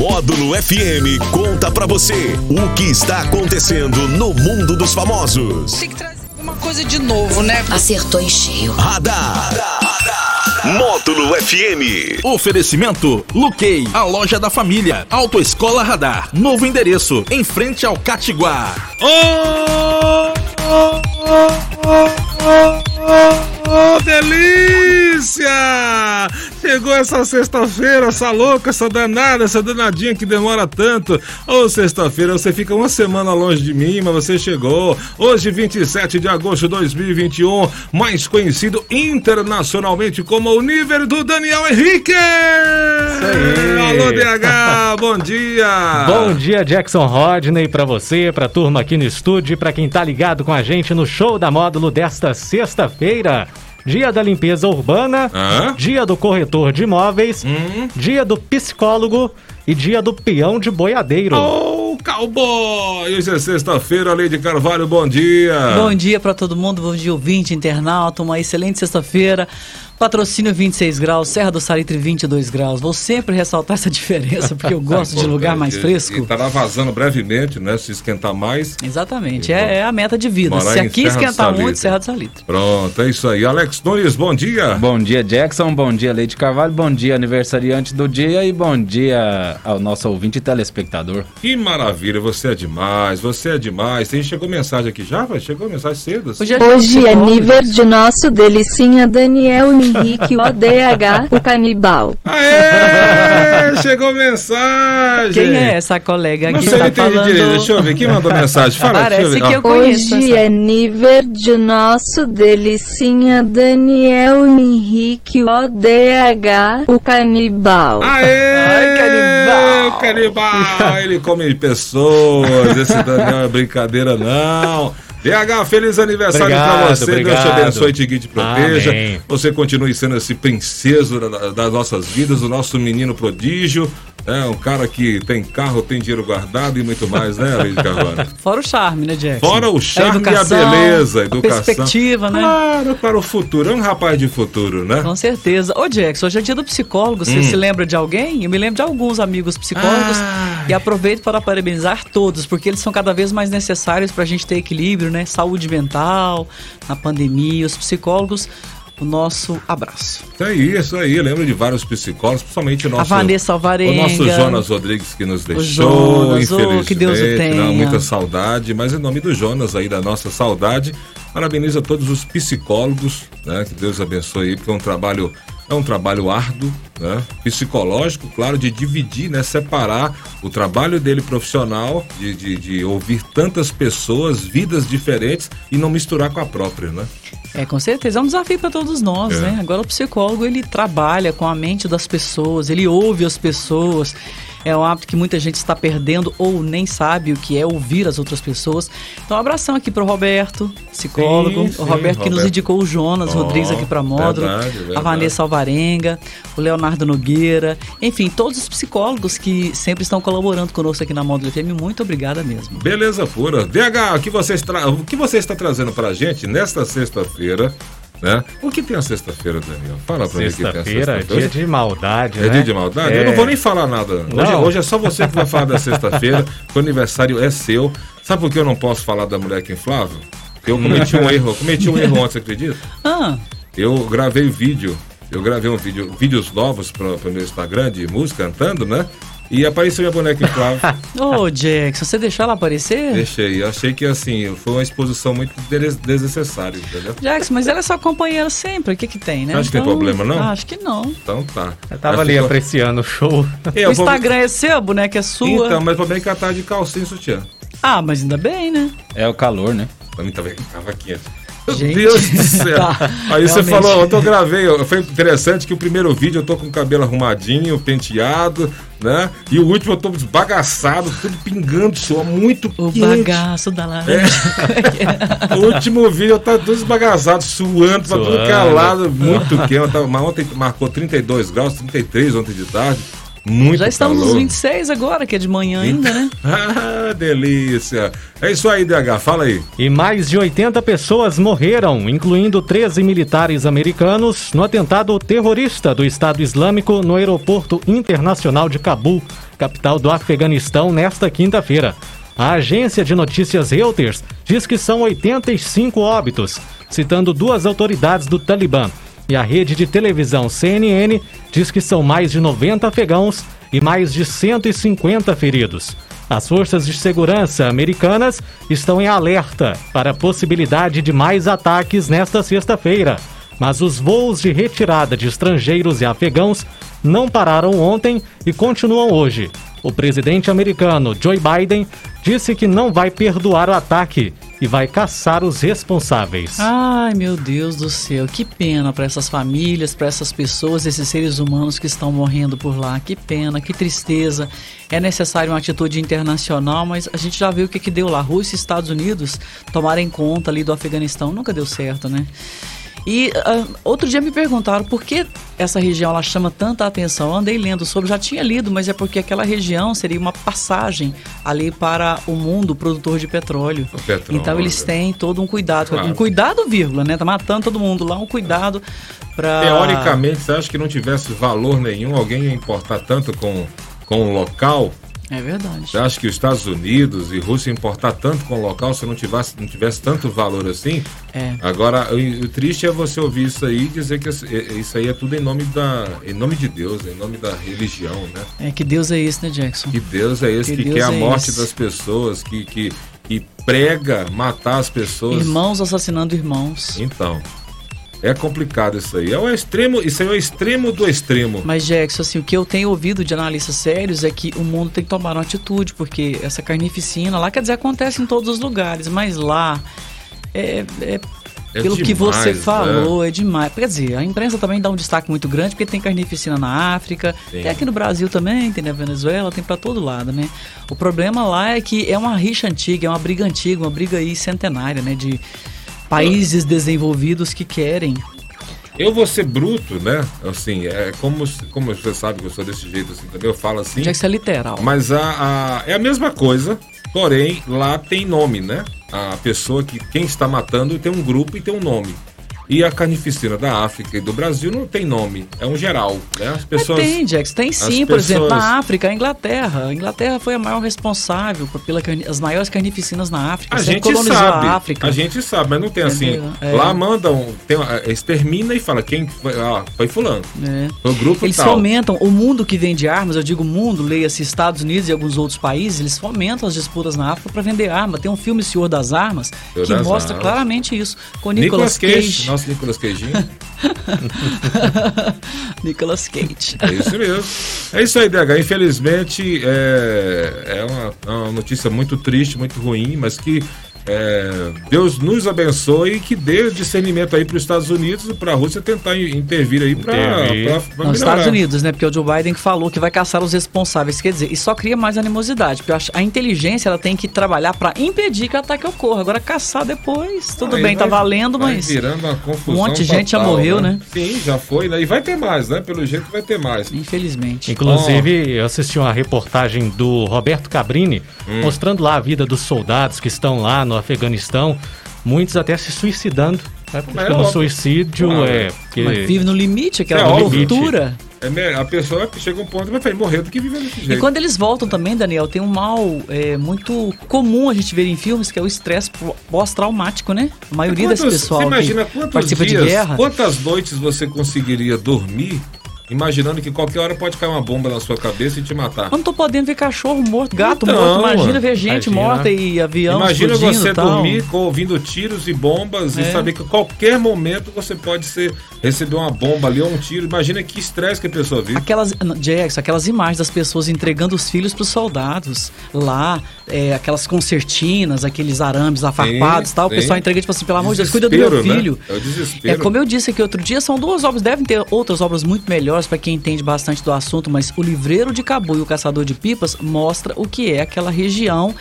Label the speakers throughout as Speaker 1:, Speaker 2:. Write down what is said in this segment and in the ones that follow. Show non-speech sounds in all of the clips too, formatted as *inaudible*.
Speaker 1: Módulo FM conta pra você o que está acontecendo no mundo dos famosos.
Speaker 2: Tem que trazer alguma coisa de novo, né?
Speaker 3: Acertou em cheio.
Speaker 1: Radar. Módulo FM.
Speaker 4: Oferecimento Luquei, a loja da família. Autoescola Radar. Novo endereço, em frente ao Catiguá.
Speaker 5: Oh, oh, oh, oh, delícia! Chegou essa sexta-feira, essa louca, essa danada, essa danadinha que demora tanto. Ô, sexta-feira, você fica uma semana longe de mim, mas você chegou. Hoje, 27 de agosto de 2021, mais conhecido internacionalmente como o nível do Daniel Henrique! Alô, DH, *laughs* bom dia!
Speaker 6: Bom dia, Jackson Rodney, pra você, pra turma aqui no estúdio e pra quem tá ligado com a gente no show da módulo desta sexta-feira. Dia da limpeza urbana,
Speaker 5: Hã?
Speaker 6: dia do corretor de imóveis,
Speaker 5: Hum?
Speaker 6: dia do psicólogo e dia do peão de boiadeiro.
Speaker 5: Ô, cowboy! Hoje é sexta-feira, Lady Carvalho, bom dia!
Speaker 2: Bom dia pra todo mundo, bom dia ouvinte, internauta, uma excelente sexta-feira. Patrocínio 26 graus, Serra do Salitre 22 graus. Vou sempre ressaltar essa diferença, porque eu gosto de *laughs* lugar mais
Speaker 5: E-
Speaker 2: fresco.
Speaker 5: E estará vazando brevemente, né? Se esquentar mais.
Speaker 2: Exatamente, é, é a meta de vida.
Speaker 5: Morar
Speaker 2: Se
Speaker 5: em
Speaker 2: aqui
Speaker 5: Serra do
Speaker 2: esquentar muito, Serra do Salitre.
Speaker 5: Pronto, é isso aí. Alex Nunes, bom dia.
Speaker 7: Bom dia, Jackson. Bom dia, Leite Carvalho. Bom dia, aniversariante do dia. E bom dia ao nosso ouvinte e telespectador.
Speaker 5: Que maravilha, você é demais, você é demais. Tem, chegou mensagem aqui já, vai? Chegou mensagem cedo? assim?
Speaker 2: Hoje é
Speaker 8: Hoje é nível de nosso delicinha Daniel Henrique ODH, o canibal.
Speaker 5: Aê! chegou mensagem!
Speaker 2: Quem é essa colega
Speaker 5: Não
Speaker 2: que
Speaker 5: sei, entendi
Speaker 2: falando?
Speaker 5: direito. Deixa eu ver. Quem mandou mensagem? Fala, deixa eu
Speaker 2: Parece
Speaker 5: ver.
Speaker 2: que eu conheço
Speaker 8: Hoje
Speaker 2: essa.
Speaker 8: é nível de nosso delicinha Daniel Henrique ODH, o canibal.
Speaker 5: Aê!
Speaker 2: Ai, canibal!
Speaker 5: Canibal! Ele come pessoas. Esse Daniel é brincadeira, não. DH, feliz aniversário pra
Speaker 6: Obrigado,
Speaker 5: você. Deus te
Speaker 6: obrigado.
Speaker 5: abençoe, te guie, te proteja.
Speaker 6: Amém.
Speaker 5: Você continue sendo esse princeso da- das nossas vidas, o nosso menino prodígio. É um cara que tem carro, tem dinheiro guardado e muito mais, né, Leide Carvalho? *laughs*
Speaker 2: Fora o charme, né, Jackson?
Speaker 5: Fora o
Speaker 2: A
Speaker 5: charme e a
Speaker 2: educação,
Speaker 5: beleza, a educação.
Speaker 2: perspectiva, né?
Speaker 5: Claro, para o futuro. É um rapaz de futuro, né?
Speaker 2: Com certeza. Ô, Jackson, hoje é dia do psicólogo. Você
Speaker 5: Hum.
Speaker 2: se lembra de alguém? Eu me lembro de alguns amigos psicólogos.
Speaker 5: Ai.
Speaker 2: E aproveito para parabenizar todos, porque eles são cada vez mais necessários para a gente ter equilíbrio, né? Saúde mental, na pandemia. Os psicólogos, o nosso abraço.
Speaker 5: É isso aí, eu lembro de vários psicólogos, principalmente o nosso.
Speaker 2: a Vanessa
Speaker 5: O
Speaker 2: Alvarenga.
Speaker 5: nosso Jonas Rodrigues que nos deixou,
Speaker 2: Jonas, oh,
Speaker 5: infelizmente.
Speaker 2: que Deus o tenha.
Speaker 5: não, muita saudade, mas em nome do Jonas aí, da nossa saudade, parabenizo a todos os psicólogos, né? Que Deus abençoe aí, porque é um trabalho, é um trabalho árduo, né? Psicológico, claro, de dividir, né? Separar o trabalho dele profissional, de, de, de ouvir tantas pessoas, vidas diferentes e não misturar com a própria, né?
Speaker 2: É, com certeza. É um desafio para todos nós,
Speaker 5: É.
Speaker 2: né? Agora o psicólogo, ele trabalha com a mente das pessoas, ele ouve as pessoas. É um hábito que muita gente está perdendo ou nem sabe o que é ouvir as outras pessoas. Então, um abração aqui pro Roberto, psicólogo.
Speaker 5: Sim, sim,
Speaker 2: o Roberto que nos
Speaker 5: Roberto.
Speaker 2: indicou o Jonas
Speaker 5: Ó,
Speaker 2: Rodrigues aqui para módulo.
Speaker 5: verdade, verdade.
Speaker 2: A Vanessa Alvarenga, o Leonardo Nogueira. Enfim, todos os psicólogos que sempre estão colaborando conosco aqui na Módulo FM. Muito obrigada mesmo.
Speaker 5: Beleza pura. DH, o que você, está, o que você está trazendo pra gente nesta sexta-feira, né? O que tem a sexta-feira, Daniel? Fala pra mim o que tem a
Speaker 6: Sexta-feira,
Speaker 5: sexta-feira.
Speaker 6: dia de maldade,
Speaker 5: É
Speaker 6: né?
Speaker 5: dia de maldade?
Speaker 6: É.
Speaker 5: Eu não vou nem falar nada. Hoje, hoje é só você que vai falar da sexta-feira, *laughs* que o aniversário é seu. Sabe por que eu não posso falar da mulher que inflável? Porque eu cometi um erro. Eu *laughs* cometi um erro ontem, você acredita?
Speaker 2: Ah,
Speaker 5: Eu gravei vídeo. Eu gravei um vídeo, vídeos novos para o meu Instagram de música cantando, né? E apareceu minha boneca inflável. *laughs*
Speaker 2: ô Jackson, você deixou ela aparecer?
Speaker 5: Deixei. Eu achei que assim, foi uma exposição muito des- desnecessária, entendeu?
Speaker 2: Jackson, mas ela é sua companheira sempre, o que que tem, né?
Speaker 5: Acho que tem problema, não?
Speaker 2: Acho que não.
Speaker 5: Então tá.
Speaker 6: Eu tava
Speaker 5: Mas
Speaker 6: ali
Speaker 5: ficou-
Speaker 6: apreciando o show. *laughs*
Speaker 5: É,
Speaker 2: o
Speaker 5: eu vou-
Speaker 2: Instagram é seu, a boneca é sua.
Speaker 5: Então, mas o problema é que ela tá de calcinha e sutiã.
Speaker 2: Ah, mas ainda bem, né?
Speaker 7: É o calor, né?
Speaker 5: Pra mim tava, tava quente. Meu
Speaker 2: Gente.
Speaker 5: Deus do *laughs* céu.
Speaker 2: Tá,
Speaker 5: Aí você
Speaker 2: realmente.
Speaker 5: falou, eu tô gravei, foi interessante que o primeiro vídeo eu tô com o cabelo arrumadinho, penteado, né? E o último eu tô desbagaçado, tudo pingando suor, muito
Speaker 2: O
Speaker 5: quente.
Speaker 2: bagaço da laranja. *laughs*
Speaker 5: O último vídeo eu tava tudo desbagaçado, suando pra tudo que é
Speaker 6: Suando.
Speaker 5: lado, muito quente. Eu tava- mas ontem marcou 32 graus, 33 ontem de tarde. Muito
Speaker 2: Já estamos
Speaker 5: calor.
Speaker 2: nos 26 agora, que é de manhã ainda, né? *laughs*
Speaker 5: Ah, delícia. É isso aí, DH, fala aí.
Speaker 6: E mais de 80 pessoas morreram, incluindo 13 militares americanos, no atentado terrorista do Estado Islâmico no Aeroporto Internacional de Cabul, capital do Afeganistão, nesta quinta-feira. A agência de notícias Reuters diz que são 85 óbitos, citando duas autoridades do Talibã. E a rede de televisão CNN diz que são mais de 90 afegãos e mais de 150 feridos. As forças de segurança americanas estão em alerta para a possibilidade de mais ataques nesta sexta-feira, mas os voos de retirada de estrangeiros e afegãos não pararam ontem e continuam hoje. O presidente americano Joe Biden disse que não vai perdoar o ataque e vai caçar os responsáveis.
Speaker 2: Ai, meu Deus do céu, que pena para essas famílias, para essas pessoas, esses seres humanos que estão morrendo por lá. Que pena, que tristeza. É necessário uma atitude internacional, mas a gente já viu o que, que deu lá. Rússia e Estados Unidos tomarem conta ali do Afeganistão. Nunca deu certo, né? E ah, outro dia me perguntaram por que essa região ela chama tanta atenção. Eu andei lendo sobre, já tinha lido, mas é porque aquela região seria uma passagem ali para o mundo produtor de petróleo.
Speaker 5: Petróleo.
Speaker 2: Então eles têm todo um cuidado,
Speaker 5: Claro.
Speaker 2: um cuidado vírgula, né? Tá matando todo mundo lá, um cuidado para
Speaker 5: Teoricamente, você acha que não tivesse valor nenhum, alguém ia importar tanto com, com o local?
Speaker 2: É verdade.
Speaker 5: Você acha que os Estados Unidos e Rússia importar tanto com o local se não tivesse, não tivesse tanto valor assim?
Speaker 2: É.
Speaker 5: Agora, o, o triste é você ouvir isso aí e dizer que isso isso aí é tudo em nome da, em nome de Deus, em nome da religião, né?
Speaker 2: É que Deus é esse, né, Jackson?
Speaker 5: Que Deus é esse
Speaker 2: Que
Speaker 5: que, quer a
Speaker 2: é
Speaker 5: morte
Speaker 2: esse.
Speaker 5: das pessoas, que, que, que prega matar as pessoas.
Speaker 2: Irmãos assassinando irmãos.
Speaker 5: Então, é complicado isso aí. É o extremo, isso aí é o extremo do extremo.
Speaker 2: Mas, Jackson, assim, o que eu tenho ouvido de analistas sérios é que o mundo tem que tomar uma atitude, porque essa carnificina lá, quer dizer, acontece em todos os lugares, mas lá é, é
Speaker 5: É
Speaker 2: pelo que
Speaker 5: demais,
Speaker 2: você
Speaker 5: né?
Speaker 2: falou, é demais. Quer dizer, a imprensa também dá um destaque muito grande, porque tem carnificina na África,
Speaker 5: Sim.
Speaker 2: tem aqui no Brasil também, tem na Venezuela, tem pra todo lado, né? O problema lá é que é uma rixa antiga, é uma briga antiga, uma briga aí centenária, né? De países desenvolvidos que querem.
Speaker 5: Eu vou ser bruto, né? Assim, é como, como você sabe que eu sou desse jeito assim também, eu falo assim.
Speaker 2: Jackson é literal.
Speaker 5: Mas a, a- é a mesma coisa, porém lá tem nome, né? A pessoa que quem está matando tem um grupo e tem um nome. E a carnificina da África e do Brasil não tem nome, é um geral, né? As
Speaker 2: Mas
Speaker 5: pessoas
Speaker 2: tem, Jax, tem sim, por exemplo,
Speaker 5: pessoas-
Speaker 2: na África, a Inglaterra. A Inglaterra foi a maior responsável por- pela carni- as maiores carnificinas na África.
Speaker 5: A gente
Speaker 2: colonizou
Speaker 5: sabe,
Speaker 2: a África.
Speaker 5: a gente sabe, mas não tem assim.
Speaker 2: É.
Speaker 5: Lá mandam, tem, ah, extermina e fala quem foi, ah, foi fulano.
Speaker 2: É.
Speaker 5: Foi o grupo
Speaker 2: Eles
Speaker 5: tal.
Speaker 2: fomentam o mundo que vende armas, eu digo mundo, leia-se Estados Unidos e alguns outros países, eles fomentam as disputas na África para vender arma. Tem um filme Senhor das Armas
Speaker 5: Senhor
Speaker 2: que
Speaker 5: das
Speaker 2: mostra
Speaker 5: Armas.
Speaker 2: claramente isso. Com
Speaker 5: Nicolas
Speaker 2: Nicolas
Speaker 5: Cage,
Speaker 2: Cage.
Speaker 5: Nosso Nicolas Cagezinho. *laughs*
Speaker 2: Nicolas Cage.
Speaker 5: É isso mesmo. É isso aí, DH. Infelizmente, é, é uma, é uma notícia muito triste, muito ruim, mas que é, Deus nos abençoe e que dê discernimento aí para os Estados Unidos e para a Rússia tentar in- intervir aí para melhorar.
Speaker 2: Estados Unidos, né? Porque o Joe Biden falou que vai caçar os responsáveis. Quer dizer, isso só cria mais animosidade. Porque eu acho- a inteligência ela tem que trabalhar para impedir que o ataque ocorra. Agora, caçar depois, tudo
Speaker 5: Aí
Speaker 2: bem, tá
Speaker 5: vai-
Speaker 2: valendo,
Speaker 5: vai
Speaker 2: mas.
Speaker 5: virando uma confusão
Speaker 2: um monte de gente já morreu, né?
Speaker 5: Sim, já foi, né? E vai ter mais, né? Pelo jeito vai ter mais.
Speaker 2: Infelizmente.
Speaker 6: Inclusive, eu assisti uma reportagem do Roberto Cabrini
Speaker 5: Hum.
Speaker 6: mostrando lá a vida dos soldados que estão lá no Afeganistão, muitos até se suicidando. Né? Porque
Speaker 5: é
Speaker 6: no
Speaker 5: óbvio.
Speaker 6: suicídio
Speaker 5: Claro.
Speaker 6: é. porque-
Speaker 2: Mas vive no limite,
Speaker 5: É
Speaker 2: aquela
Speaker 5: óbvio.
Speaker 2: tortura.
Speaker 5: É, a pessoa chega a um ponto e vai morreu do que viver desse
Speaker 2: E
Speaker 5: jeito.
Speaker 2: quando eles voltam também, Daniel, tem um mal é, muito comum a gente ver em filmes, que é o estresse pós-traumático, né? A maioria desse
Speaker 5: Quantos-
Speaker 2: pessoal
Speaker 5: Você imagina
Speaker 2: que
Speaker 5: quantos
Speaker 2: participa
Speaker 5: dias,
Speaker 2: de guerra.
Speaker 5: quantas noites você conseguiria dormir imaginando que qualquer hora pode cair uma bomba na sua cabeça e te matar?
Speaker 2: Eu não tô podendo ver cachorro morto, gato
Speaker 5: Então,
Speaker 2: morto. Imagina
Speaker 5: mano.
Speaker 2: ver gente
Speaker 6: Imagina.
Speaker 2: morta e avião
Speaker 5: Imagina você
Speaker 2: e tal.
Speaker 5: dormir com- ouvindo tiros e bombas
Speaker 2: É.
Speaker 5: e saber que a qualquer momento você pode ser, receber uma bomba ali ou um tiro. Imagina que estresse que a pessoa vive.
Speaker 2: Aquelas, Jackson, aquelas imagens das pessoas entregando os filhos para os soldados lá, é, aquelas concertinas, aqueles arames afarpados e tal. O pessoal entrega, tipo assim, pelo amor de Deus, cuida do meu
Speaker 5: né?
Speaker 2: filho.
Speaker 5: É o desespero.
Speaker 2: É como eu disse aqui outro dia, são duas obras, devem ter outras obras muito melhores para quem entende bastante do assunto, mas o Livreiro de Cabu e o Caçador de Pipas mostra o que é aquela região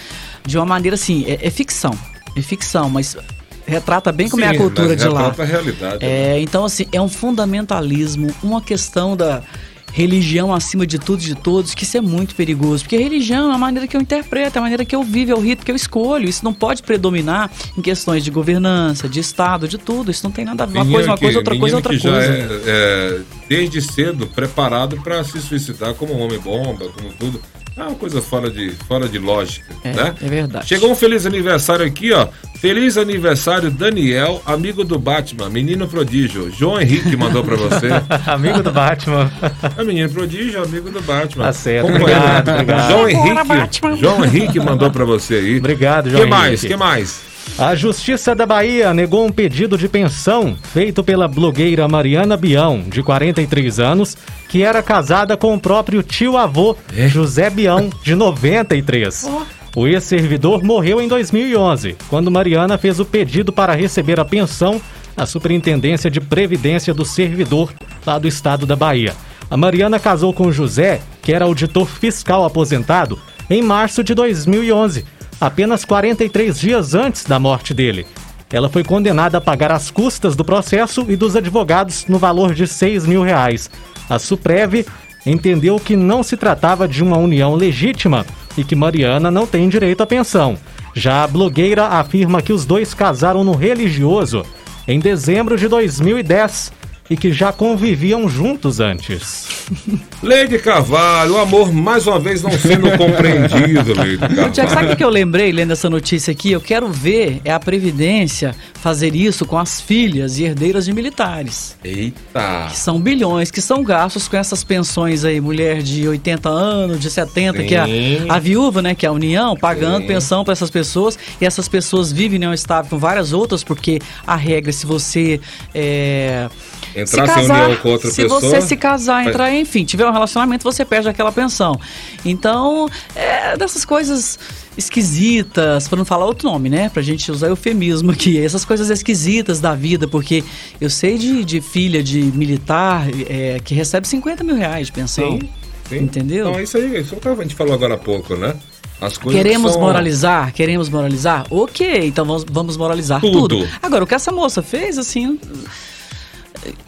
Speaker 2: de uma maneira assim, é, é ficção, é ficção, mas retrata bem como é a
Speaker 5: Sim,
Speaker 2: cultura de lá.
Speaker 5: retrata a realidade. né?
Speaker 2: É, então, assim, é um fundamentalismo, uma questão da. Religião acima de tudo e de todos, que isso é muito perigoso. Porque religião é a maneira que eu interpreto, é a maneira que eu vivo, é o rito que eu escolho. Isso não pode predominar em questões de governança, de Estado, de tudo. Isso não tem nada a ver. Uma coisa, uma
Speaker 5: que-
Speaker 2: coisa, outra coisa, outra
Speaker 5: que já
Speaker 2: coisa.
Speaker 5: é, é, desde cedo preparado para se suicidar como um homem bomba, como tudo. É uma coisa fora de, fora de lógica,
Speaker 2: É,
Speaker 5: né?
Speaker 2: é verdade.
Speaker 5: Chegou um feliz aniversário aqui, ó. Feliz aniversário, Daniel, amigo do Batman, menino prodígio. João Henrique mandou pra você. *laughs*
Speaker 6: Amigo do Batman.
Speaker 5: É menino prodígio, amigo do Batman.
Speaker 6: Tá certo, obrigado, obrigado.
Speaker 5: João Henrique. João Henrique mandou pra você aí.
Speaker 6: Obrigado, João
Speaker 5: que mais?
Speaker 6: Henrique.
Speaker 5: Que mais?
Speaker 6: A Justiça da Bahia negou um pedido de pensão feito pela blogueira Mariana Bião, de 43 anos, que era casada com o próprio tio-avô, José Bião, de 93. O ex-servidor morreu em 2011, quando Mariana fez o pedido para receber a pensão na Superintendência de Previdência do Servidor, lá do estado da Bahia. A Mariana casou com José, que era auditor fiscal aposentado, em março de 2011 apenas 43 dias antes da morte dele. Ela foi condenada a pagar as custas do processo e dos advogados no valor de 6 mil reais. A Suprev entendeu que não se tratava de uma união legítima e que Mariana não tem direito à pensão. Já a blogueira afirma que os dois casaram no religioso em dezembro de 2010 e que já conviviam juntos antes. *laughs*
Speaker 5: Leide Carvalho, o amor mais uma vez não sendo compreendido, Leide
Speaker 2: Tiago, sabe o que
Speaker 5: Carvalho.
Speaker 2: que eu lembrei lendo essa notícia aqui? Eu quero ver é a Previdência fazer isso com as filhas e herdeiras de militares.
Speaker 5: Eita!
Speaker 2: Que são bilhões, que são gastos com essas pensões aí, mulher de 80 anos, de 70, que é
Speaker 5: Sim.
Speaker 2: a, a viúva, né, que é a União, pagando
Speaker 5: Sim.
Speaker 2: pensão para essas pessoas, e essas pessoas vivem em união estável com várias outras, porque a regra, se você é,
Speaker 5: Entrar
Speaker 2: se casar,
Speaker 5: união com outra
Speaker 2: se
Speaker 5: pessoa.
Speaker 2: você se casar,
Speaker 5: Mas-
Speaker 2: entrar, enfim, tiver um relacionamento, você perde aquela pensão. Então, é dessas coisas esquisitas, para não falar outro nome, né? Pra gente usar eufemismo aqui, essas coisas esquisitas da vida, porque eu sei de, de filha de militar é, que recebe 50 mil reais de pensão.
Speaker 5: Sim, sim.
Speaker 2: Entendeu?
Speaker 5: Então, isso aí, isso que a gente falou agora há pouco, né? As coisas
Speaker 2: Queremos
Speaker 5: são...
Speaker 2: moralizar? Queremos moralizar? Ok, então vamos, vamos moralizar tudo.
Speaker 5: Tudo.
Speaker 2: Agora, o que essa moça fez, assim.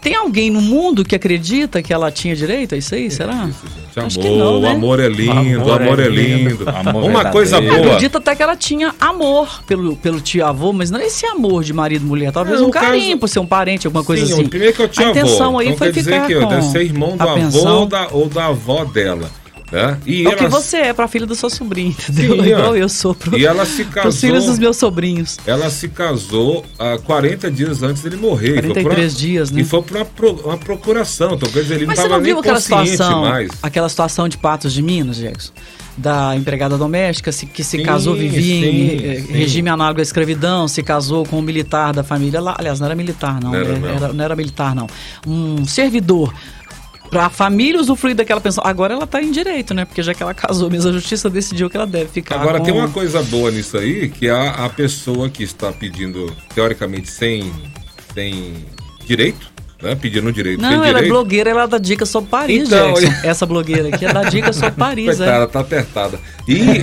Speaker 2: Tem alguém no mundo que acredita que ela tinha direito a isso aí? Será? Acho
Speaker 5: amor,
Speaker 2: que não, né?
Speaker 5: o amor é lindo, o
Speaker 6: Amor
Speaker 5: amor,
Speaker 6: é
Speaker 5: é lindo.
Speaker 7: Amor
Speaker 5: Uma coisa boa.
Speaker 2: Acredito até que ela tinha amor pelo, pelo tio avô, mas não esse amor de marido e mulher. Talvez
Speaker 5: É,
Speaker 2: um
Speaker 5: o caso-
Speaker 2: carinho por ser um parente, alguma coisa
Speaker 5: Sim,
Speaker 2: assim.
Speaker 5: primeiro que eu tinha
Speaker 2: a intenção
Speaker 5: avó.
Speaker 2: aí
Speaker 5: então
Speaker 2: foi
Speaker 5: quer dizer
Speaker 2: ficar
Speaker 5: que
Speaker 2: com
Speaker 5: ó, deve ser irmão do avô ou da, ou da avó dela. Né? E
Speaker 2: É o que
Speaker 5: ela,
Speaker 2: você é pra filha do seu sobrinho, entendeu?
Speaker 5: Sim, ó.
Speaker 2: Igual eu sou pro,
Speaker 5: E ela se *laughs*
Speaker 2: pros filhos
Speaker 5: casou.
Speaker 2: dos meus sobrinhos.
Speaker 5: ela se casou há 40 dias antes dele morrer. E foi por
Speaker 2: 43
Speaker 5: uma-
Speaker 2: dias, né?
Speaker 5: E foi por uma, pro- uma procuração. Então, quer dizer, ele
Speaker 2: Mas
Speaker 5: não estava nem
Speaker 2: aquela situação,
Speaker 5: mais.
Speaker 2: aquela situação de Patos de Minas, Jackson? Da empregada doméstica se- que se
Speaker 5: Sim,
Speaker 2: casou, vivia em
Speaker 5: sim,
Speaker 2: eh,
Speaker 5: sim.
Speaker 2: regime análogo à escravidão, se casou com um militar da família lá. Aliás, não era militar, não.
Speaker 5: Não era,
Speaker 2: né?
Speaker 5: não.
Speaker 2: Era- não era militar, não. Um servidor. Pra família usufruir daquela pensão. Agora ela tá em direito, né? Porque já que ela casou, mas a justiça decidiu que ela deve ficar.
Speaker 5: Agora,
Speaker 2: com...
Speaker 5: tem uma coisa boa nisso aí, que a, a pessoa que está pedindo, teoricamente, sem, sem direito, né? Pedindo direito
Speaker 2: Não, ela é
Speaker 5: direito.
Speaker 2: blogueira, ela dá dica sobre Paris,
Speaker 5: Então,
Speaker 2: Jackson. Essa blogueira aqui é da dica sobre Paris, é.
Speaker 5: Coitada, tá apertada. E,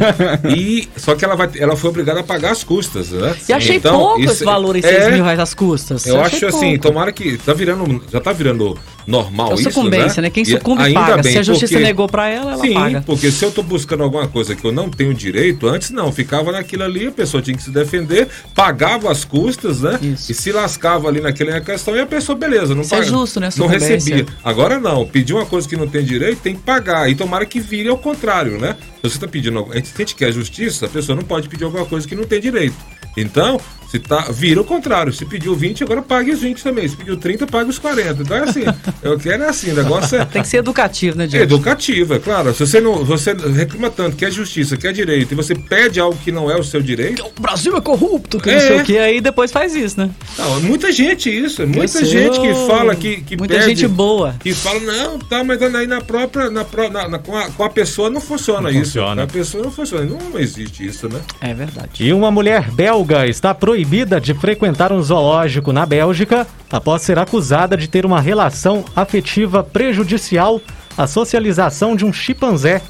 Speaker 5: e só que ela, vai, ela foi obrigada a pagar as custas, né?
Speaker 2: E achei
Speaker 5: Então,
Speaker 2: pouco esse valor em
Speaker 5: é,
Speaker 2: 6 mil reais às custas.
Speaker 5: Eu
Speaker 2: Achei
Speaker 5: acho assim,
Speaker 2: pouco.
Speaker 5: tomara que tá virando, já tá virando normal
Speaker 2: É
Speaker 5: isso,
Speaker 2: sucumbência, né? Quem
Speaker 5: E
Speaker 2: sucumbe
Speaker 5: ainda
Speaker 2: paga.
Speaker 5: bem,
Speaker 2: Se a justiça
Speaker 5: porque-
Speaker 2: negou pra ela, ela
Speaker 5: Sim,
Speaker 2: paga.
Speaker 5: porque se eu tô buscando alguma coisa que eu não tenho direito, antes não, ficava naquilo ali, a pessoa tinha que se defender, pagava as custas, né?
Speaker 2: Isso.
Speaker 5: E se lascava ali naquela questão e a pessoa, beleza, não
Speaker 2: Isso é
Speaker 5: paga.
Speaker 2: justo, né?
Speaker 5: Não recebia. Agora não, pedir uma coisa que não tem direito, tem que pagar. E tomara que vire ao contrário, né? Se você tá pedindo, a gente, se a gente quer justiça, a pessoa não pode pedir alguma coisa que não tem direito. Então, se tá, vira o contrário. Se pediu 20, agora pague os 20 também. Se pediu 30, pague os 40. Então é assim. eu *laughs* quero é assim, o negócio é.
Speaker 2: Tem que ser educativo, né,
Speaker 5: É
Speaker 2: Diego?
Speaker 5: educativo, é claro. Se você não, você reclama tanto que é justiça, que é direito, e você pede algo que não é o seu direito,
Speaker 2: O Brasil é corrupto, que
Speaker 5: É.
Speaker 2: não sei o que, aí depois faz isso, né?
Speaker 5: não, é muita gente isso, é muita gente que fala que, que
Speaker 2: Muita
Speaker 5: pede,
Speaker 2: gente boa.
Speaker 5: que fala não, tá, mas aí na própria, na, na- na- com, a, com a pessoa não funciona
Speaker 6: Não
Speaker 5: isso.
Speaker 6: funciona.
Speaker 5: A pessoa não funciona, não existe isso, né?
Speaker 2: É verdade.
Speaker 6: E uma mulher belga está proibida de frequentar um zoológico na Bélgica após ser acusada de ter uma relação afetiva prejudicial à socialização de um chimpanzé.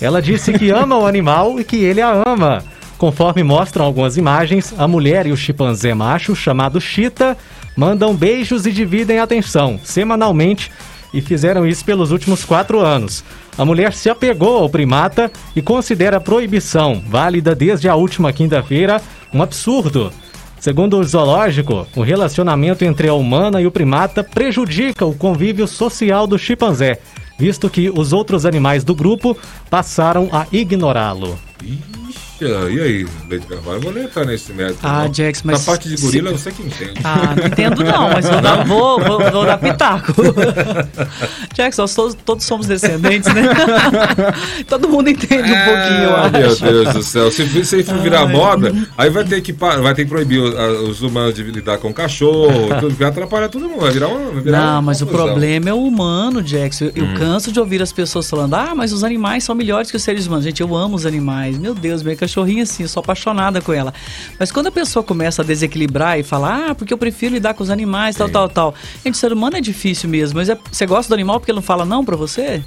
Speaker 6: Ela disse que ama o animal e que ele a ama. Conforme mostram algumas imagens, a mulher e o chimpanzé macho, chamado Chita, mandam beijos e dividem atenção. Semanalmente, e fizeram isso pelos últimos quatro anos. A mulher se apegou ao primata e considera a proibição, válida desde a última quinta-feira, um absurdo. Segundo o zoológico, o relacionamento entre a humana e o primata prejudica o convívio social do chimpanzé, visto que os outros animais do grupo passaram a ignorá-lo.
Speaker 5: Ixi, e aí, Leite Carvalho? Eu vou nem entrar nesse método.
Speaker 2: Ah,
Speaker 5: não.
Speaker 2: Jax, mas
Speaker 5: Na parte de gorila,
Speaker 2: se-
Speaker 5: sei que entende.
Speaker 2: Ah, não entendo não, mas vou *laughs* dar, vou, vou, vou dar pitaco. *laughs* Jackson, nós todos, todos somos descendentes, né? *laughs* Todo mundo entende um pouquinho, eu
Speaker 5: Ah,
Speaker 2: acho.
Speaker 5: meu Deus do céu. Se isso aí for virar
Speaker 2: Ai.
Speaker 5: moda, aí vai ter que, vai ter que proibir os, os humanos de lidar com cachorro, tudo, vai atrapalhar todo mundo. Vai virar uma. Vai virar
Speaker 2: Não,
Speaker 5: uma
Speaker 2: mas o
Speaker 5: confusão.
Speaker 2: problema é o humano, Jackson. Eu,
Speaker 5: Hum.
Speaker 2: eu canso de ouvir as pessoas falando: ah, mas os animais são melhores que os seres humanos. Gente, eu amo os animais. Meu Deus, minha cachorrinha assim, eu sou apaixonada com ela. Mas quando a pessoa começa a desequilibrar e falar: ah, porque eu prefiro lidar com os animais, tal, tal, tal. Gente, ser humano é difícil mesmo. Mas é- você gosta do animal porque ele não fala não pra você?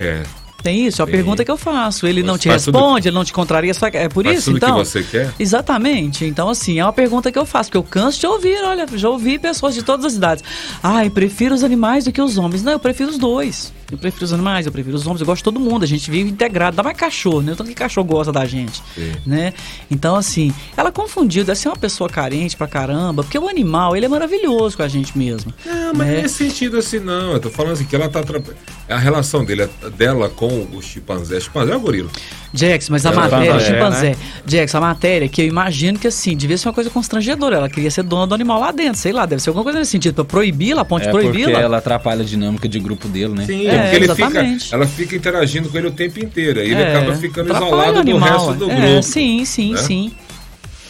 Speaker 5: É.
Speaker 2: Tem isso? É a
Speaker 5: Sim.
Speaker 2: pergunta que eu faço. Ele não te responde, ele não te contraria. É por
Speaker 5: Faz
Speaker 2: isso,
Speaker 5: tudo
Speaker 2: então?
Speaker 5: que você quer.
Speaker 2: Exatamente. Então, assim, é uma pergunta que eu faço, que eu canso de ouvir. Olha, já ouvi pessoas de todas as idades. Ai, prefiro os animais do que os homens. Não, eu prefiro os dois. Eu prefiro os animais, eu prefiro os homens, eu gosto de todo mundo. A gente vive integrado. Dá mais cachorro, né? O tanto que cachorro gosta da gente.
Speaker 5: Sim.
Speaker 2: Né? Então, assim, ela confundiu, deve ser uma pessoa carente pra caramba, porque o animal, ele é maravilhoso com a gente mesmo.
Speaker 5: Não, mas
Speaker 2: né?
Speaker 5: não é sentido assim, não. Eu tô falando assim que ela tá. Tra... A relação dele, dela com o chimpanzé. Chimpanzé é o gorila.
Speaker 2: Jax, mas a
Speaker 5: É,
Speaker 2: matéria,
Speaker 6: chimpanzé,
Speaker 2: chimpanzé. Jax, a matéria que eu imagino que assim, devia ser uma coisa constrangedora. Ela queria ser dona do animal lá dentro, sei lá, deve ser alguma coisa nesse sentido. Pra proibi-la, a ponte
Speaker 7: É porque
Speaker 2: proibi-la.
Speaker 7: ela atrapalha a dinâmica de grupo dele, né?
Speaker 5: Sim,
Speaker 2: É,
Speaker 5: porque ele fica, ela fica interagindo com ele o tempo inteiro. Aí ele
Speaker 2: É,
Speaker 5: acaba ficando isolado do
Speaker 2: animal,
Speaker 5: resto do
Speaker 2: é,
Speaker 5: grupo.
Speaker 2: Sim, sim,
Speaker 5: né?
Speaker 2: sim.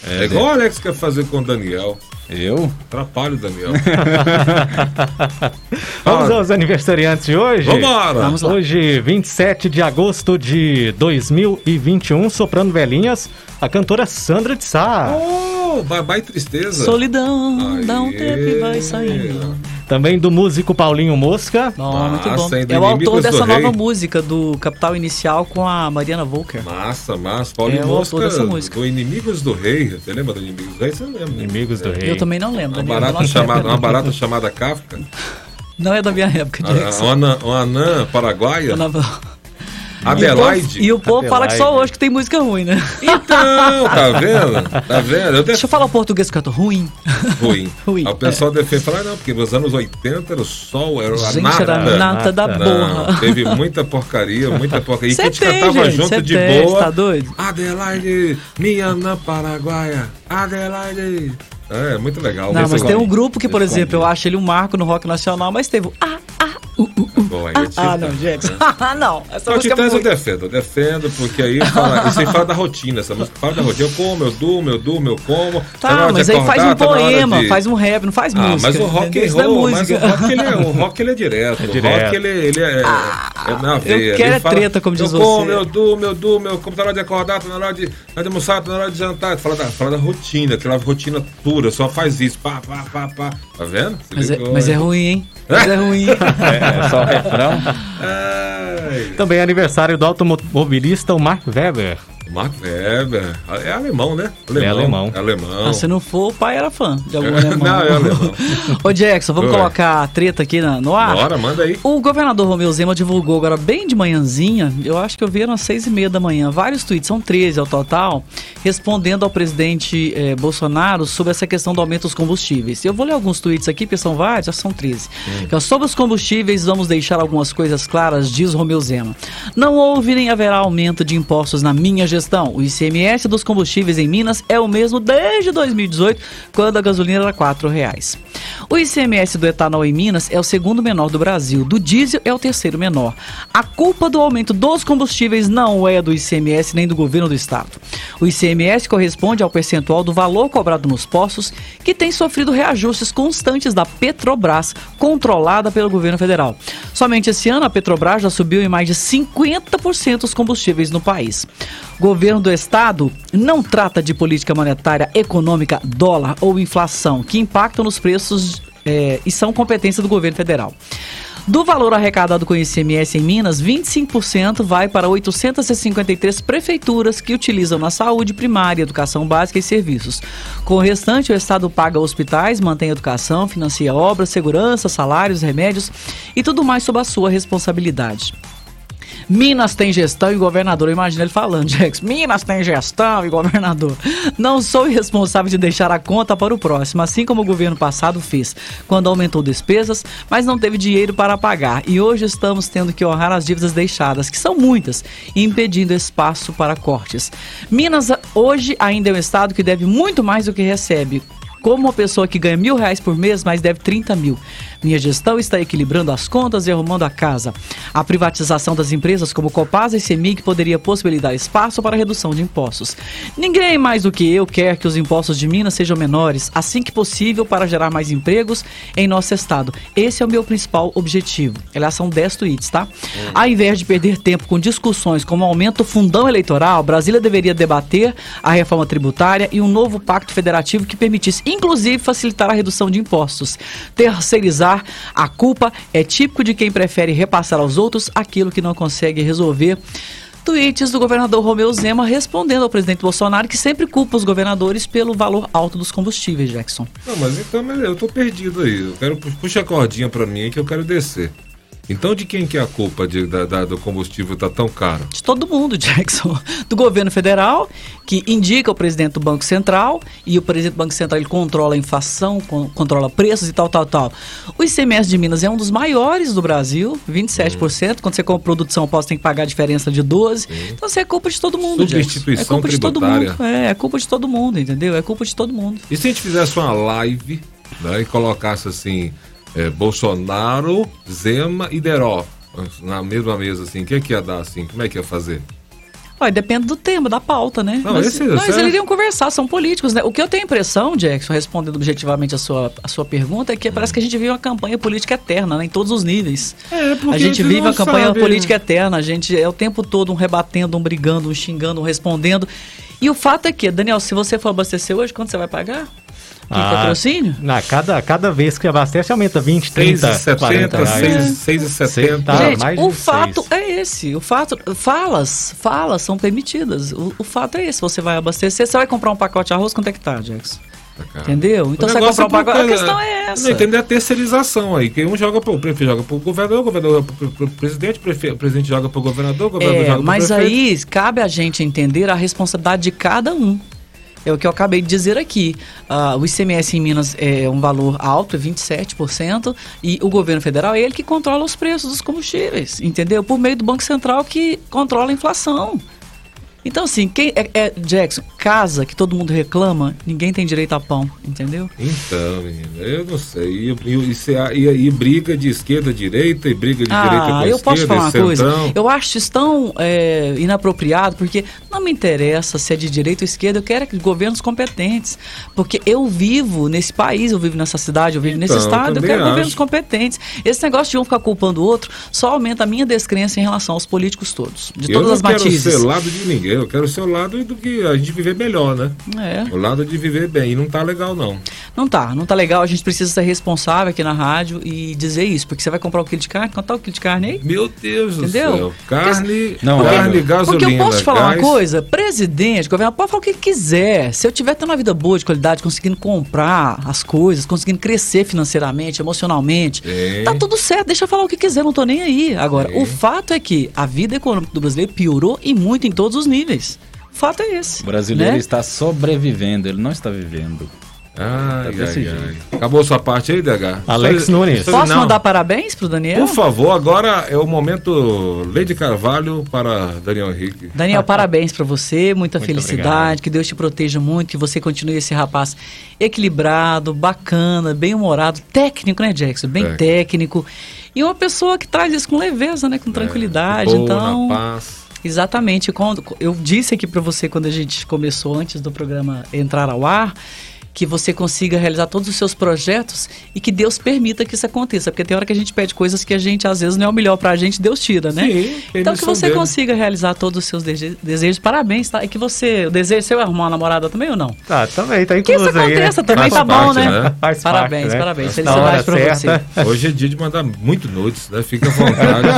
Speaker 5: É, igual o Alex quer fazer com o Daniel.
Speaker 7: Eu?
Speaker 5: Atrapalha o Daniel. *laughs*
Speaker 6: Vamos aos aniversariantes de hoje?
Speaker 5: Vambora!
Speaker 2: Vamos lá.
Speaker 6: Hoje, 27 de agosto de 2021, soprando velhinhas, a cantora Sandra de Sá.
Speaker 5: Oh, babai tristeza.
Speaker 2: Solidão, dá um
Speaker 5: Aê.
Speaker 2: tempo e vai saindo.
Speaker 6: Também do músico Paulinho Mosca.
Speaker 2: Bom, muito bom.
Speaker 5: Massa, hein, do
Speaker 2: É o autor dessa nova música do Capital Inicial com a Mariana Volker.
Speaker 5: Massa, massa. Paulinho
Speaker 2: É o
Speaker 5: Mosca,
Speaker 2: autor dessa música.
Speaker 5: do Inimigos do Rei. Você lembra do Inimigos do Rei? Você lembra?
Speaker 6: Inimigos do Rei.
Speaker 2: Eu também não lembro.
Speaker 5: Uma barata, chamada, uma barata chamada Kafka.
Speaker 2: Não é da minha época,
Speaker 5: A-
Speaker 2: Jackson.
Speaker 5: Uma anã, anã paraguaia.
Speaker 2: Não-
Speaker 5: Adelaide.
Speaker 2: E o povo fala que só hoje que tem música ruim, né?
Speaker 5: Então, tá *laughs* vendo? Tá vendo? Eu
Speaker 2: Deixa eu falar o português que eu tô ruim. *laughs*
Speaker 5: ruim.
Speaker 2: Ruim,
Speaker 5: Aí o pessoal defende falar, não, porque nos anos 80 era o sol, era a
Speaker 2: Gente,
Speaker 5: nata.
Speaker 2: era nata da porra.
Speaker 5: teve muita porcaria, muita porcaria. E
Speaker 2: Cê
Speaker 5: que a gente
Speaker 2: tem,
Speaker 5: cantava
Speaker 2: gente,
Speaker 5: junto de
Speaker 2: tem,
Speaker 5: boa.
Speaker 2: tá doido?
Speaker 5: Adelaide, minha na Paraguaia. Adelaide. É, muito legal.
Speaker 2: Não, mas tem um grupo que, por exemplo, eu acho ele um marco no rock nacional, mas teve o Ah, ah.
Speaker 5: Bom, eu tive-
Speaker 2: Ah, não, Jackson. *laughs* Ah, não. Essa
Speaker 5: Não,
Speaker 2: música é
Speaker 5: Titãs eu defendo, eu defendo, porque aí fala, isso aí fala da rotina, essa música fala da rotina. Eu como, eu durmo, eu durmo, eu como. Tá
Speaker 2: Tá, mas aí faz
Speaker 5: acordar,
Speaker 2: um
Speaker 5: tá
Speaker 2: poema,
Speaker 5: de-
Speaker 2: faz um rap, não faz
Speaker 5: Ah,
Speaker 2: música.
Speaker 5: mas o rock and
Speaker 2: é
Speaker 5: roll, mas o rock ele é, o rock ele é *laughs* direto. o
Speaker 6: direto.
Speaker 5: rock ele, ele é, é na veia.
Speaker 2: quero
Speaker 5: Ele
Speaker 2: é treta, como diz
Speaker 5: eu como,
Speaker 2: você.
Speaker 5: eu durmo, eu durmo, eu como, tá na hora de acordar, tá na hora de, tá na hora de almoçar, tá na hora de jantar. Fala da, fala da rotina, aquela rotina pura, só faz isso, pá, pá, pá, pá. Tá vendo?
Speaker 2: Mas é, mas é ruim, hein? Mas é ruim. *laughs*
Speaker 7: É, é só o refrão.
Speaker 5: Ai,
Speaker 6: Também é aniversário do automobilista o Mark Webber.
Speaker 5: Mark Weber. É alemão, né?
Speaker 6: alemão.
Speaker 5: É alemão.
Speaker 2: Ah, se não for, o pai era fã de algum
Speaker 5: É, *laughs*
Speaker 2: alemão.
Speaker 5: não, é alemão. *laughs*
Speaker 2: Ô, Jackson, vamos
Speaker 5: Oi.
Speaker 2: colocar a treta aqui na- no ar?
Speaker 5: Bora, manda aí.
Speaker 2: O governador Romeu Zema divulgou agora bem de manhãzinha, eu acho que eu vi às seis e meia da manhã, vários tweets, são 13 ao total, respondendo ao presidente eh, Bolsonaro sobre essa questão do aumento dos combustíveis. Eu vou ler alguns tweets aqui, porque são vários, já são 13. Que é, sobre os combustíveis, vamos deixar algumas coisas claras, diz Romeu Zema. Não houve nem haverá aumento de impostos na minha gestão. O ICMS dos combustíveis em Minas é o mesmo desde 2018, quando a gasolina era 4 reais. O ICMS do etanol em Minas é o segundo menor do Brasil, do diesel é o terceiro menor. A culpa do aumento dos combustíveis não é do ICMS nem do governo do estado. O ICMS corresponde ao percentual do valor cobrado nos postos, que tem sofrido reajustes constantes da Petrobras, controlada pelo governo federal. Somente esse ano a Petrobras já subiu em mais de 50% os combustíveis no país. O governo do estado não trata de política monetária, econômica, dólar ou inflação, que impactam nos preços eh, e são competência do governo federal. Do valor arrecadado com o ICMS em Minas, 25% vai para 853 prefeituras que utilizam na saúde primária, educação básica e serviços. Com o restante, o Estado paga hospitais, mantém educação, financia obras, segurança, salários, remédios e tudo mais sob a sua responsabilidade. Minas tem gestão e governador. Imagina ele falando, Jax. Minas tem gestão e governador. Não sou irresponsável de deixar a conta para o próximo, assim como o governo passado fez, quando aumentou despesas, mas não teve dinheiro para pagar. E hoje estamos tendo que honrar as dívidas deixadas, que são muitas, impedindo espaço para cortes. Minas hoje ainda é um estado que deve muito mais do que recebe como uma pessoa que ganha mil reais por mês, mas deve 30 mil. Minha gestão está equilibrando as contas e arrumando a casa. A privatização das empresas como Copasa e Semig poderia possibilitar espaço para redução de impostos. Ninguém mais do que eu quer que os impostos de Minas sejam menores, assim que possível, para gerar mais empregos em nosso estado. Esse é o meu principal objetivo. Aliás, são 10 tweets, tá? Ao invés de perder tempo com discussões como aumento do fundão eleitoral, Brasília deveria debater a reforma tributária e um novo pacto federativo que permitisse, inclusive, facilitar a redução de impostos. Terceirizar a culpa é típico de quem prefere repassar aos outros aquilo que não consegue resolver. Tweets do governador Romeu Zema respondendo ao presidente Bolsonaro que sempre culpa os governadores pelo valor alto dos combustíveis, Jackson.
Speaker 5: Não, mas então eu tô perdido aí. Eu quero puxa a cordinha pra mim que eu quero descer. Então de quem que é a culpa de, da, da- do combustível tá tão caro?
Speaker 2: De todo mundo, *laughs* Jackson. Do governo federal, que indica o presidente do Banco Central, e o presidente do Banco Central ele controla a inflação, con- controla preços e tal, tal, tal. O ICMS de Minas é um dos maiores do Brasil, 27%. Quando você compra produto de São Paulo, você tem que pagar a diferença de 12%. Então, isso é culpa de todo mundo, Jackson. É
Speaker 5: Substituição
Speaker 2: culpa de todo
Speaker 5: tributária.
Speaker 2: mundo. É, é culpa de todo mundo, entendeu? É culpa de todo mundo.
Speaker 5: E se a gente fizesse uma live né, e colocasse assim, é, Bolsonaro, Zema e Deró na mesma mesa assim, o que, que ia dar assim? Como é que ia fazer?
Speaker 2: Olha, depende do tema, da pauta, né?
Speaker 5: Não,
Speaker 2: mas
Speaker 5: esse- é-
Speaker 2: eles iriam conversar, são políticos, né? O que eu tenho a impressão, Jackson, respondendo objetivamente a sua, a sua pergunta, é que parece que a gente vive uma campanha política eterna, né? Em todos os níveis.
Speaker 5: É, porque
Speaker 2: a gente vive uma campanha política eterna, a gente é o tempo todo um rebatendo, um brigando, um xingando, um respondendo. E o fato é que, Daniel, se você for abastecer hoje, quanto você vai pagar? Que
Speaker 6: Ah,
Speaker 2: patrocínio?
Speaker 6: Na, cada, cada vez que abastece aumenta 20, 30, 40 reais.
Speaker 5: 6,70.
Speaker 6: Tá,
Speaker 2: Gente,
Speaker 6: mais
Speaker 2: o fato
Speaker 6: seis.
Speaker 2: é esse. O fato, falas, falas são permitidas. O, o fato é esse. Você vai abastecer, você vai comprar um pacote de arroz, quanto é que tá, Jackson? Entendeu? Então você vai comprar um
Speaker 5: é por
Speaker 2: pacote. A questão é
Speaker 5: Não
Speaker 2: essa.
Speaker 5: entender a terceirização aí, que um joga pro, o prefeito joga pro governador, o governador pro, pro presidente, prefe- o presidente joga pro governador, o governador
Speaker 2: É,
Speaker 5: joga pro
Speaker 2: mas
Speaker 5: prefeito.
Speaker 2: aí cabe a gente entender a responsabilidade de cada um. É o que eu acabei de dizer aqui. Ah, o ICMS em Minas é um valor alto, é 27%, e o governo federal é ele que controla os preços dos combustíveis, entendeu? Por meio do Banco Central que controla a inflação. Então, assim, quem é, é- Jackson, casa que todo mundo reclama, ninguém tem direito a pão, entendeu?
Speaker 5: Então, menino, eu não sei. E, e, e, e, briga de esquerda direita, e briga de direita com
Speaker 2: Ah, eu
Speaker 5: esquerda,
Speaker 2: posso falar uma
Speaker 5: e
Speaker 2: coisa?
Speaker 5: centrão.
Speaker 2: Eu acho isso tão é, inapropriado, porque não me interessa se é de direita ou esquerda, eu quero que governos competentes. Porque eu vivo nesse país, eu vivo nessa cidade, eu vivo nesse
Speaker 5: Então,
Speaker 2: estado, eu quero
Speaker 5: acho.
Speaker 2: governos competentes. Esse negócio de um ficar culpando o outro só aumenta a minha descrença em relação aos políticos todos, de
Speaker 5: eu
Speaker 2: todas
Speaker 5: não
Speaker 2: as
Speaker 5: quero
Speaker 2: matizes.
Speaker 5: ser lado de ninguém, eu quero ser o lado do que a gente viver melhor, né?
Speaker 2: É.
Speaker 5: O lado de viver bem. E não tá legal, não.
Speaker 2: Não tá, não tá legal. A gente precisa ser responsável aqui na rádio e dizer isso. Porque você vai comprar um quilo de carne, quanto tá o quilo de carne aí?
Speaker 5: Meu Deus
Speaker 2: Entendeu?
Speaker 5: do céu. Carne,
Speaker 7: Não,
Speaker 5: carne,
Speaker 7: é.
Speaker 5: gasolina.
Speaker 2: Porque eu posso te falar
Speaker 5: gás.
Speaker 2: uma coisa, presidente, governo, pode falar o que ele quiser. Se eu tiver tendo uma vida boa, de qualidade, conseguindo comprar as coisas, conseguindo crescer financeiramente, emocionalmente,
Speaker 5: É.
Speaker 2: tá tudo certo, deixa eu falar o que quiser, não tô nem aí. Agora,
Speaker 5: É.
Speaker 2: o fato é que a vida econômica do brasileiro piorou e muito em todos os níveis. O fato é esse.
Speaker 7: O brasileiro
Speaker 2: né?
Speaker 7: está sobrevivendo, ele não está vivendo.
Speaker 5: Ai,
Speaker 7: Tá desse
Speaker 5: ai,
Speaker 7: jeito.
Speaker 5: ai. Acabou sua parte aí, DH?
Speaker 6: Alex
Speaker 5: Só-
Speaker 6: Nunes.
Speaker 5: só-
Speaker 2: Posso
Speaker 5: não.
Speaker 2: mandar parabéns pro Daniel?
Speaker 5: Por favor, agora é o momento Lady Carvalho para Daniel Henrique.
Speaker 2: Daniel, parabéns pra você, muita
Speaker 6: Muito
Speaker 2: felicidade,
Speaker 6: obrigado.
Speaker 2: que Deus te proteja muito, que você continue esse rapaz equilibrado, bacana, bem humorado, técnico, né, Jackson? Bem
Speaker 5: É.
Speaker 2: técnico. E uma pessoa que traz isso com leveza, né, com tranquilidade.
Speaker 5: É, Boa,
Speaker 2: então,
Speaker 5: na paz.
Speaker 2: exatamente, quando eu disse aqui pra você quando a gente começou antes do programa entrar ao ar, que você consiga realizar todos os seus projetos e que Deus permita que isso aconteça. Porque tem hora que a gente pede coisas que a gente, às vezes, não é o melhor pra gente, Deus tira, né?
Speaker 5: Sim,
Speaker 2: então que você
Speaker 5: dele.
Speaker 2: consiga realizar todos os seus dese- desejos. Parabéns, tá? E que você. O desejo seu é arrumar uma namorada também ou não?
Speaker 6: Tá, também, tá
Speaker 2: Que isso
Speaker 6: incluso aí, né?
Speaker 2: aconteça também,
Speaker 5: Faz
Speaker 2: tá bom,
Speaker 5: parte,
Speaker 2: né?
Speaker 5: né?
Speaker 6: Faz
Speaker 2: Parabéns,
Speaker 6: parte, né?
Speaker 2: parabéns. Felicidade pra você.
Speaker 5: Hoje é dia de mandar muito nudes, né? Fica à vontade.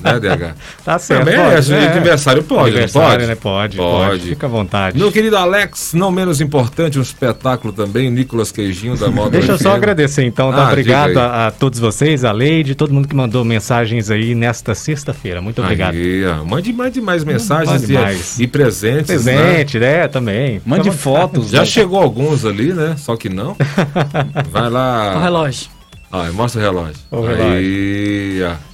Speaker 5: né, DH? *laughs*
Speaker 6: Tá certo.
Speaker 5: Também
Speaker 6: pode,
Speaker 5: é, de
Speaker 6: né?
Speaker 5: aniversário pode,
Speaker 6: Aniversário,
Speaker 5: pode?
Speaker 6: né? Pode, pode,
Speaker 5: Pode.
Speaker 6: Fica à vontade.
Speaker 5: Meu querido Alex, não menos importante, um espetáculo também, Nicolas Queijinho da Moda
Speaker 6: Deixa eu só agradecer então, tá?
Speaker 5: Ah,
Speaker 6: obrigado a, a todos vocês, a Leide, todo mundo que mandou mensagens aí nesta sexta-feira. Muito obrigado.
Speaker 5: Aí, ó, mande, mande mais mensagens
Speaker 6: Mande
Speaker 5: e,
Speaker 6: mais.
Speaker 5: e presentes. né?
Speaker 6: Presente, né? Também.
Speaker 7: Mande
Speaker 6: vontade.
Speaker 7: fotos.
Speaker 5: Já
Speaker 7: né?
Speaker 5: chegou alguns ali, né? Só que não. *laughs* Vai
Speaker 2: O
Speaker 5: lá.
Speaker 2: relógio.
Speaker 5: Ah, mostra o relógio.
Speaker 6: O relógio.
Speaker 5: Aí, ó.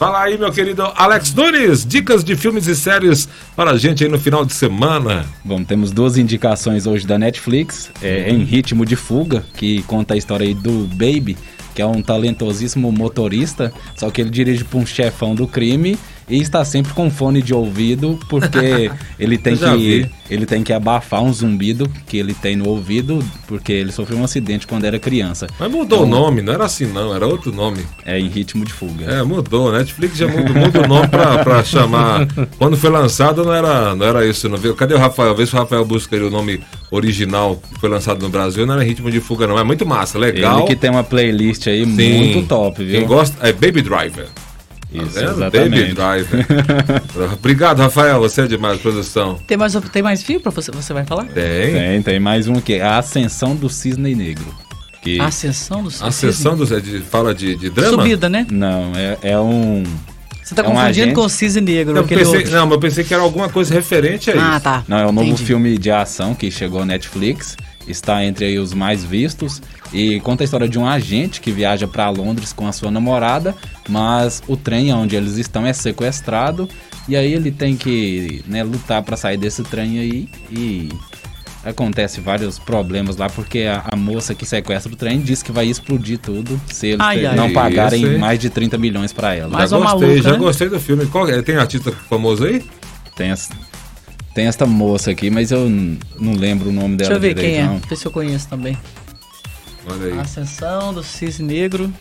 Speaker 5: Fala aí, meu querido Alex Nunes, dicas de filmes e séries para a gente aí no final de semana.
Speaker 7: Bom, temos duas indicações hoje da Netflix, é, em Ritmo de Fuga, que conta a história aí do Baby, que é um talentosíssimo motorista, só que ele dirige para um chefão do crime e está sempre com fone de ouvido, porque *laughs* ele tem que
Speaker 5: vi.
Speaker 7: ele tem que abafar um zumbido que ele tem no ouvido, porque ele sofreu um acidente quando era criança.
Speaker 5: Mas mudou o nome, não era assim não, era outro nome.
Speaker 7: É em Ritmo de Fuga.
Speaker 5: É, mudou. Netflix já muda, muda o nome pra, pra chamar. Quando foi lançado não era, não era isso, não viu? Cadê o Rafael? Vê se o Rafael busca o nome original que foi lançado no Brasil. Não era Ritmo de Fuga, não. É muito massa, legal.
Speaker 7: Ele que tem uma playlist aí
Speaker 5: Sim.
Speaker 7: muito top, viu?
Speaker 5: Quem gosta é Baby Driver.
Speaker 7: Isso,
Speaker 5: Tá vendo?
Speaker 7: exatamente.
Speaker 5: Baby Driver. *laughs* Obrigado, Rafael. Você é demais, produção.
Speaker 2: Tem mais, tem mais fio pra você? Você vai falar?
Speaker 5: Tem.
Speaker 7: Tem, tem mais um aqui, a Ascensão do Cisne Negro. Que
Speaker 2: A ascensão do
Speaker 5: A sessão do, é de, fala de, de drama?
Speaker 2: Subida, né?
Speaker 7: não, é, é um
Speaker 2: Você tá
Speaker 7: É um
Speaker 2: confundindo
Speaker 7: agente?
Speaker 2: com o cisne negro.
Speaker 5: Não, pensei,
Speaker 2: outro.
Speaker 5: não, mas eu pensei que era alguma coisa referente a isso.
Speaker 2: Ah, tá.
Speaker 7: não, é um novo
Speaker 2: Entendi.
Speaker 7: filme de ação que chegou à Netflix, está entre aí os mais vistos e conta a história de um agente que viaja para Londres com a sua namorada, mas o trem onde eles estão é sequestrado e aí ele tem que né, lutar para sair desse trem aí e acontece vários problemas lá porque a, a moça que sequestra o trem diz que vai explodir tudo se eles
Speaker 2: Ai, ai.
Speaker 7: não pagarem
Speaker 5: Isso,
Speaker 7: mais de 30 milhões para ela.
Speaker 2: Mas
Speaker 5: já gostei,
Speaker 2: maluca,
Speaker 5: já
Speaker 2: né?
Speaker 5: gostei do filme. Qual, é? tem artista famoso aí?
Speaker 7: Tem, tem esta moça aqui, mas eu não lembro o nome dela
Speaker 2: Deixa eu ver
Speaker 7: direito,
Speaker 2: quem é.
Speaker 7: não.
Speaker 2: Ver se eu conheço também.
Speaker 5: Olha aí.
Speaker 2: Ascensão do cisne negro.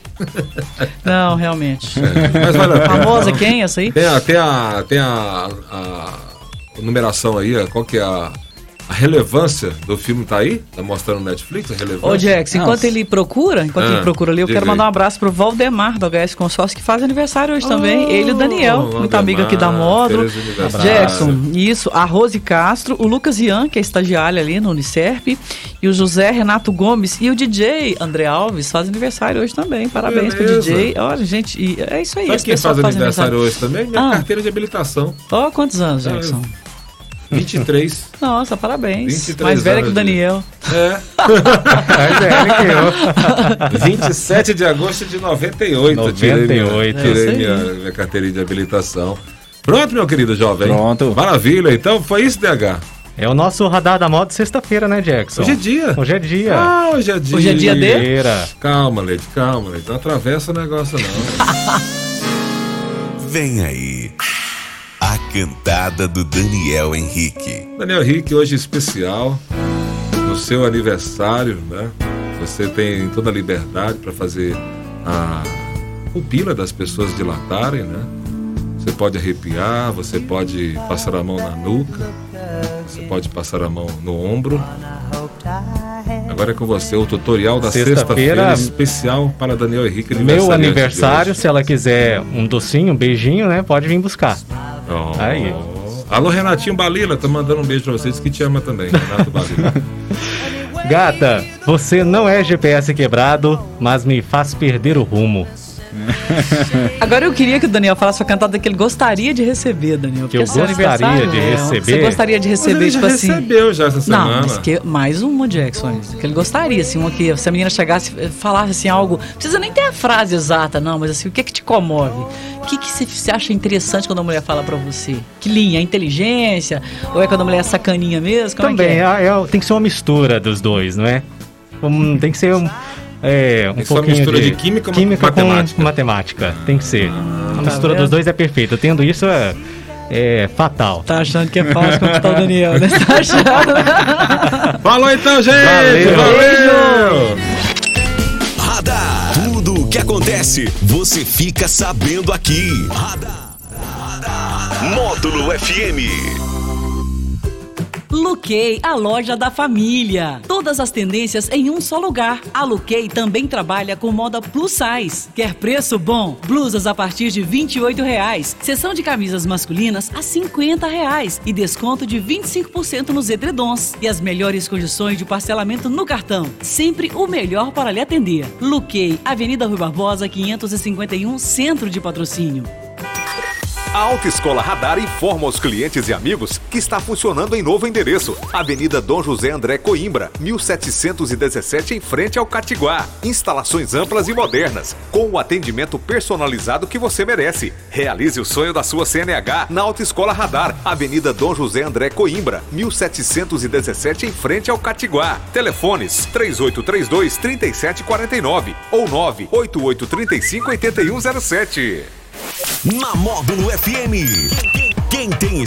Speaker 2: Não, realmente. *laughs*
Speaker 5: Mas vale a pena.
Speaker 2: Famosa quem essa aí?
Speaker 5: Tem a, tem a, tem a, a numeração aí, ó, qual que é a, a relevância do filme tá aí? Tá mostrando no Netflix a relevância?
Speaker 2: Ô, Jax, enquanto
Speaker 7: Nossa.
Speaker 2: ele procura, enquanto
Speaker 5: Ah,
Speaker 2: ele procura ali, eu quero mandar
Speaker 5: aí.
Speaker 2: um abraço pro Valdemar do HS Consórcio, que faz aniversário hoje também.
Speaker 5: Oh,
Speaker 2: Ele e o Daniel, muito
Speaker 5: Valdemar,
Speaker 2: amigo aqui da Módulo.
Speaker 5: aniversário.
Speaker 2: Jackson, isso, a Rose Castro, o Lucas Ian, que é estagiário ali no Unicef, e o José Renato Gomes e o DJ André Alves faz aniversário hoje também. Parabéns pro
Speaker 5: Beleza.
Speaker 2: DJ. Olha, gente, e é isso aí.
Speaker 5: Sabe quem faz
Speaker 2: faz
Speaker 5: aniversário hoje também? Minha
Speaker 2: Ah.
Speaker 5: carteira de habilitação.
Speaker 2: Ó, quantos anos, Jackson?
Speaker 5: 23. *laughs*
Speaker 2: Nossa, parabéns.
Speaker 5: 23
Speaker 2: Mais velha que o Daniel.
Speaker 5: É.
Speaker 6: Mas é, ele que eu. *laughs*
Speaker 5: 27 de agosto de 98. Tirei minha,
Speaker 6: 98.
Speaker 2: É
Speaker 5: tirei
Speaker 2: aí.
Speaker 5: minha, minha carteirinha de habilitação. Pronto, meu querido jovem?
Speaker 7: Pronto.
Speaker 5: Maravilha. Então foi isso, DH.
Speaker 6: É o nosso radar da moda sexta-feira, né, Jackson?
Speaker 5: Hoje é dia.
Speaker 6: Hoje é dia.
Speaker 5: Ah, hoje é dia.
Speaker 2: Hoje é dia de?
Speaker 5: Calma, Leite, calma, Leite. Não atravessa o negócio, não. *laughs*
Speaker 1: Vem aí. Cantada do Daniel Henrique.
Speaker 5: Daniel Henrique, hoje especial. No seu aniversário, né? Você tem toda a liberdade para fazer a pupila das pessoas dilatarem, né? Você pode arrepiar, você pode passar a mão na nuca, você pode passar a mão no ombro. Agora é com você o tutorial da
Speaker 6: Sexta-feira,
Speaker 5: sexta-feira especial para Daniel Henrique.
Speaker 6: Meu aniversário, se ela quiser um docinho, um beijinho, né? Pode vir buscar.
Speaker 5: Oh.
Speaker 6: Aí.
Speaker 5: Alô, Renatinho Balila, tá mandando um beijo pra vocês que te ama também, Renato Balila.
Speaker 6: Gata, você não é GPS quebrado, mas me faz perder o rumo. *laughs*
Speaker 2: Agora eu queria que o Daniel falasse a cantada que ele gostaria de receber, Daniel.
Speaker 6: Que eu
Speaker 2: é
Speaker 6: gostaria
Speaker 2: aniversário,
Speaker 6: de
Speaker 2: é,
Speaker 6: receber?
Speaker 2: Você gostaria de
Speaker 5: Mas
Speaker 2: receber,
Speaker 5: já
Speaker 2: tipo assim.
Speaker 5: recebeu já essa semana.
Speaker 2: Não, mas que, mais uma, Jackson. Que ele gostaria, assim, uma que se a menina chegasse e falasse assim algo. Não precisa nem ter a frase exata, não, mas assim, o que é que te comove? O que, que você, acha interessante quando a mulher fala pra você? Que linha? A inteligência? Ou é quando a mulher é sacaninha mesmo? Como
Speaker 6: Também,
Speaker 2: é é?
Speaker 6: é- é- tem que ser uma mistura dos dois, não é? Um- tem que ser um, é, um
Speaker 5: uma
Speaker 6: pouquinho
Speaker 5: mistura de química com matemática.
Speaker 6: com matemática. Tem que ser. a
Speaker 2: tá
Speaker 6: mistura
Speaker 2: vendo?
Speaker 6: dos dois é perfeita. Tendo isso, é, é fatal.
Speaker 7: Tá achando que é fácil conquistar o Daniel, né? Tá achando? *laughs*
Speaker 5: Falou então, gente!
Speaker 6: Valeu.
Speaker 5: Valeu!
Speaker 1: Radar. Tudo o que acontece, você fica sabendo aqui. Radar. Módulo FM.
Speaker 2: Luquei, a loja da família. Todas as tendências em um só lugar. A Luquei também trabalha com moda plus size. Quer preço bom? Blusas a partir de 28 reais. Seção de camisas masculinas a 50 reais. E desconto de 25% nos edredons. E as melhores condições de parcelamento no cartão. Sempre o melhor para lhe atender. Luquei, Avenida Rui Barbosa, 551, Centro de Patrocínio.
Speaker 9: A Autoescola Radar informa aos clientes e amigos que está funcionando em novo endereço. Avenida Dom José André Coimbra, 1717, em frente ao Catiguá. Instalações amplas e modernas, com o atendimento personalizado que você merece. Realize o sonho da sua CNH na Autoescola Radar, Avenida Dom José André Coimbra, 1717, em frente ao Catiguá. Telefones 3832 3749 ou 98835 8107.
Speaker 1: Na Módulo FM. Quem tem